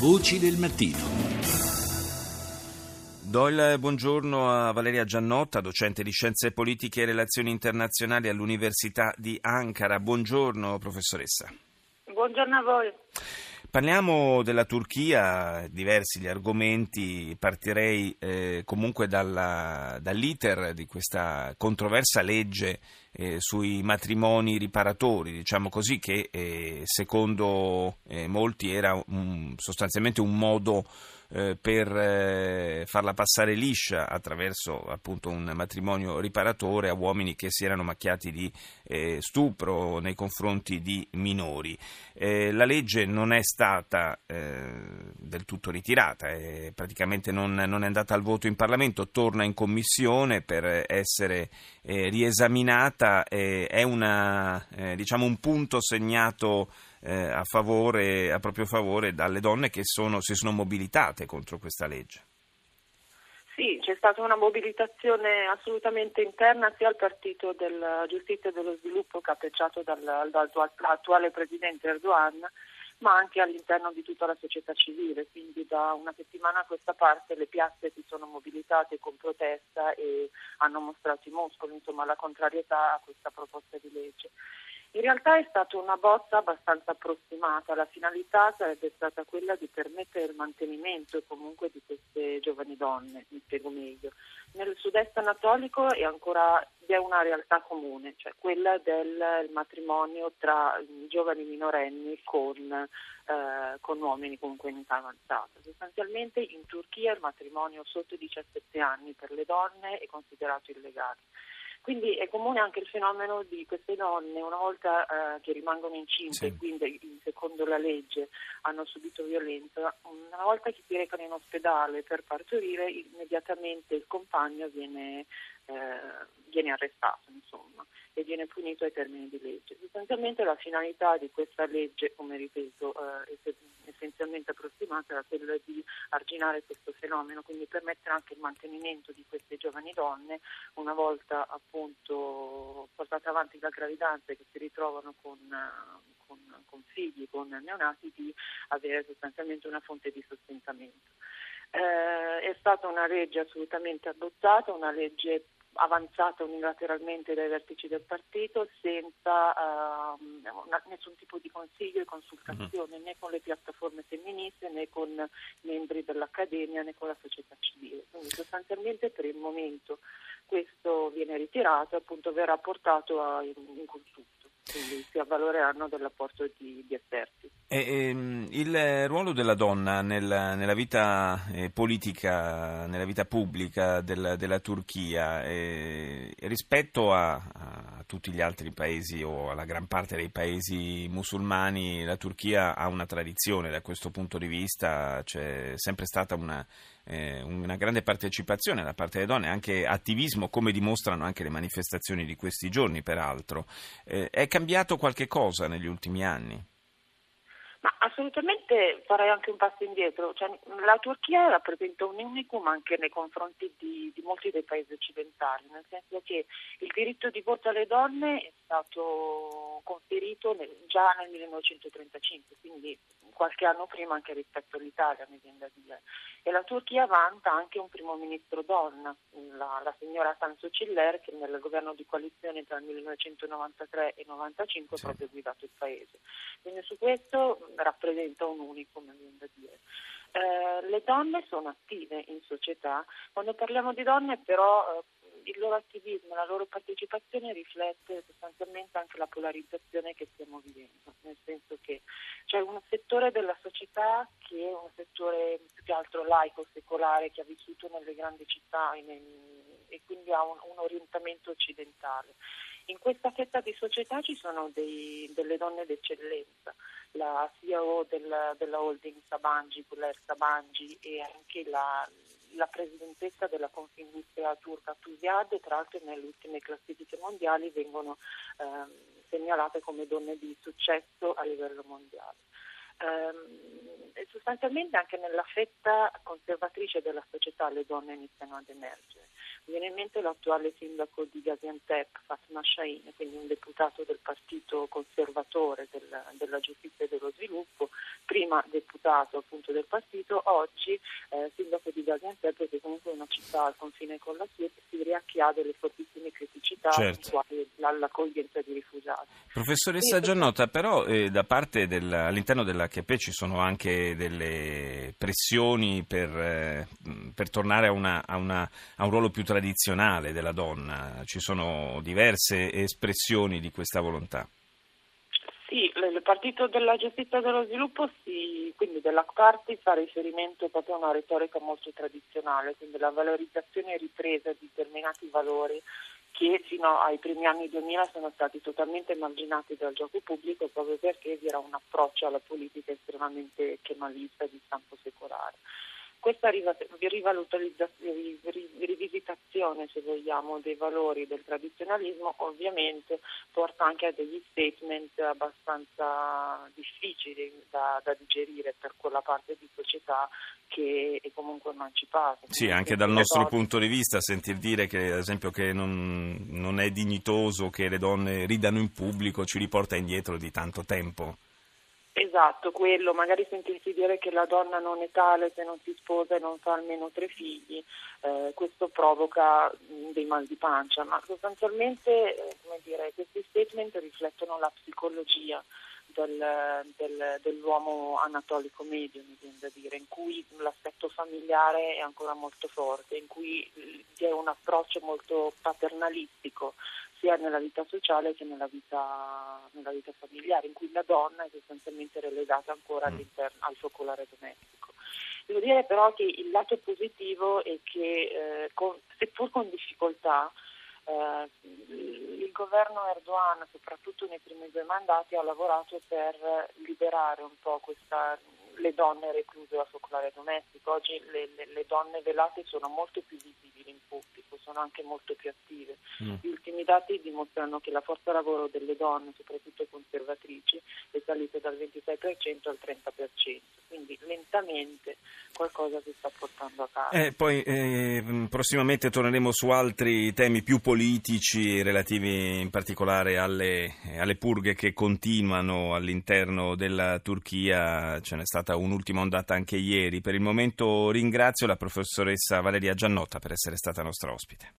Voci del mattino. Do il buongiorno a Valeria Giannotta, docente di Scienze Politiche e Relazioni Internazionali all'Università di Ankara. Buongiorno professoressa. Buongiorno a voi. Parliamo della Turchia, diversi gli argomenti, partirei eh, comunque dalla, dall'iter di questa controversa legge eh, sui matrimoni riparatori, diciamo così, che eh, secondo eh, molti era un, sostanzialmente un modo eh, per eh, farla passare liscia attraverso appunto un matrimonio riparatore a uomini che si erano macchiati di eh, stupro nei confronti di minori. Eh, la legge non è stata eh, del tutto ritirata, praticamente non, non, è andata al voto in Parlamento, torna in commissione per essere riesaminata, è una, diciamo un punto segnato eh, a, favore, a proprio favore dalle donne che sono, si sono mobilitate contro questa legge. Sì, c'è stata una mobilitazione assolutamente interna sia al Partito della Giustizia e dello Sviluppo capeggiato dal, dall'attuale Presidente Erdogan, ma anche all'interno di tutta la società civile. Quindi da una settimana a questa parte le piazze si sono mobilitate con protesta e hanno mostrato i muscoli, insomma la contrarietà a questa proposta di legge. Realtà è stata una bozza abbastanza approssimata, la finalità sarebbe stata quella di permettere il mantenimento comunque di queste giovani donne, mi spiego meglio. Nel sud-est anatolico è ancora, è una realtà comune, cioè quella del matrimonio tra giovani minorenni con, eh, con uomini comunque in età avanzata. Sostanzialmente in Turchia il matrimonio sotto i 17 anni per le donne è considerato illegale. Quindi è comune anche il fenomeno di queste donne, una volta eh, che rimangono incinte, sì. quindi secondo la legge hanno subito violenza, una volta che si recano in ospedale per partorire, immediatamente il compagno viene, eh, viene arrestato insomma, e viene punito ai termini di legge. Sostanzialmente la finalità di questa legge, come ripeto, eh, essenzialmente approssimata era quella di arginare questo fenomeno, quindi permettere anche il mantenimento di queste giovani donne una volta appunto portate avanti la gravidanza e che si ritrovano con, con, con figli, con neonati, di avere sostanzialmente una fonte di sostentamento. Eh, è stata una legge assolutamente adottata, una legge avanzata unilateralmente dai vertici del partito senza uh, nessun tipo di consiglio e consultazione né con le piattaforme femministe né con membri dell'Accademia né con la società civile. Quindi sostanzialmente per il momento questo viene ritirato e appunto verrà portato a, in, in consulto, quindi si avvaloreranno dell'apporto di, di esperti. E, ehm, il ruolo della donna nella, nella vita eh, politica, nella vita pubblica del, della Turchia eh, rispetto a, a, tutti gli altri paesi o alla gran parte dei paesi musulmani, la Turchia ha una tradizione da questo punto di vista, c'è sempre stata una, eh, una grande partecipazione da parte delle donne, anche attivismo come dimostrano anche le manifestazioni di questi giorni peraltro. Eh, è cambiato qualche cosa negli ultimi anni? Ma assolutamente farei anche un passo indietro. Cioè, la Turchia rappresenta un unicum anche nei confronti di, di, molti dei paesi occidentali, nel senso che il diritto di voto alle donne è stato conferito nel, già nel 1935, quindi qualche anno prima anche rispetto all'Italia, mi viene da dire. E la Turchia vanta anche un primo ministro donna, la, la signora Tansu Ciller, che nel governo di coalizione tra il 1993 e il 1995 sì. ha proprio guidato il paese. Quindi su questo rappresenta un unico, mi viene da dire. Eh, le donne sono attive in società, quando parliamo di donne però eh, il loro attivismo, la loro partecipazione riflette sostanzialmente anche la polarizzazione che stiamo vivendo, nel senso che c'è un settore della società che è un settore più che altro laico, secolare, che ha vissuto nelle grandi città e, e quindi ha un, un, orientamento occidentale. In questa fetta di società ci sono dei, delle donne d'eccellenza, la CEO della, della holding Sabangi, Guler Sabangi e anche la la presidentessa della Confindustria turca Tusiad, tra l'altro nelle ultime classifiche mondiali vengono ehm, segnalate come donne di successo a livello mondiale. Ehm, sostanzialmente anche nella fetta conservatrice della società le donne iniziano ad emergere. Viene in mente l'attuale sindaco di Gaziantep, Fatma Shahin, quindi un deputato del partito conservatore del, della giustizia e dello sviluppo, prima deputato appunto del partito, oggi eh, sindaco di Gaziantep che comunque è una città al confine con la Siria che ha delle fortissime criticità certo. quali l'accoglienza di rifugiati. Professoressa Giannota, però eh, da parte del, all'interno dell'HP ci sono anche delle pressioni per, eh, per tornare a, una, a, una, a un ruolo più tradizionale della donna, ci sono diverse espressioni di questa volontà. Sì, il Partito della Giustizia e dello Sviluppo, sì, quindi della Party fa riferimento proprio a una retorica molto tradizionale, quindi la valorizzazione e ripresa di determinati valori che fino ai primi anni 2000 sono stati totalmente emarginati dal gioco pubblico proprio perché vi era un approccio alla politica estremamente kemalista di stampo secolare. Questa rivisitazione, se vogliamo, dei valori del tradizionalismo ovviamente porta anche a degli statement abbastanza difficili da, da digerire per quella parte di società che è comunque emancipata. Sì, anche dal nostro donne... punto di vista sentir dire che ad esempio che non, non è dignitoso che le donne ridano in pubblico ci riporta indietro di tanto tempo. Esatto, quello, magari sentirsi dire che la donna non è tale se non si sposa e non fa almeno tre figli, eh, questo provoca mm, dei mal di pancia, ma sostanzialmente eh, dire, questi statement riflettono la psicologia del, del, dell'uomo anatolico medio, mi viene da dire, in cui l'aspetto familiare è ancora molto forte, in cui vi è un approccio molto paternalistico sia nella vita sociale che nella vita, nella vita familiare, in cui la donna è sostanzialmente relegata ancora mm. al focolare domestico. Devo dire però che il lato positivo è che, eh, con, seppur con difficoltà, eh, il governo Erdogan, soprattutto nei primi due mandati, ha lavorato per liberare un po' questa, le donne recluse da focolare domestico. Oggi le, le, le donne velate sono molto più visibili in pubblico, sono anche molto più attive. Mm. Gli ultimi dati dimostrano che la forza lavoro delle donne, soprattutto conservatrici, è salita dal 26% al 30%, quindi lentamente qualcosa si sta portando a casa. Eh, poi eh, prossimamente torneremo su altri temi più politici relativi in particolare alle, alle purghe che continuano all'interno della Turchia, ce n'è stata un'ultima ondata anche ieri. Per il momento ringrazio la professoressa Valeria Giannotta per essere stata nostra ospite.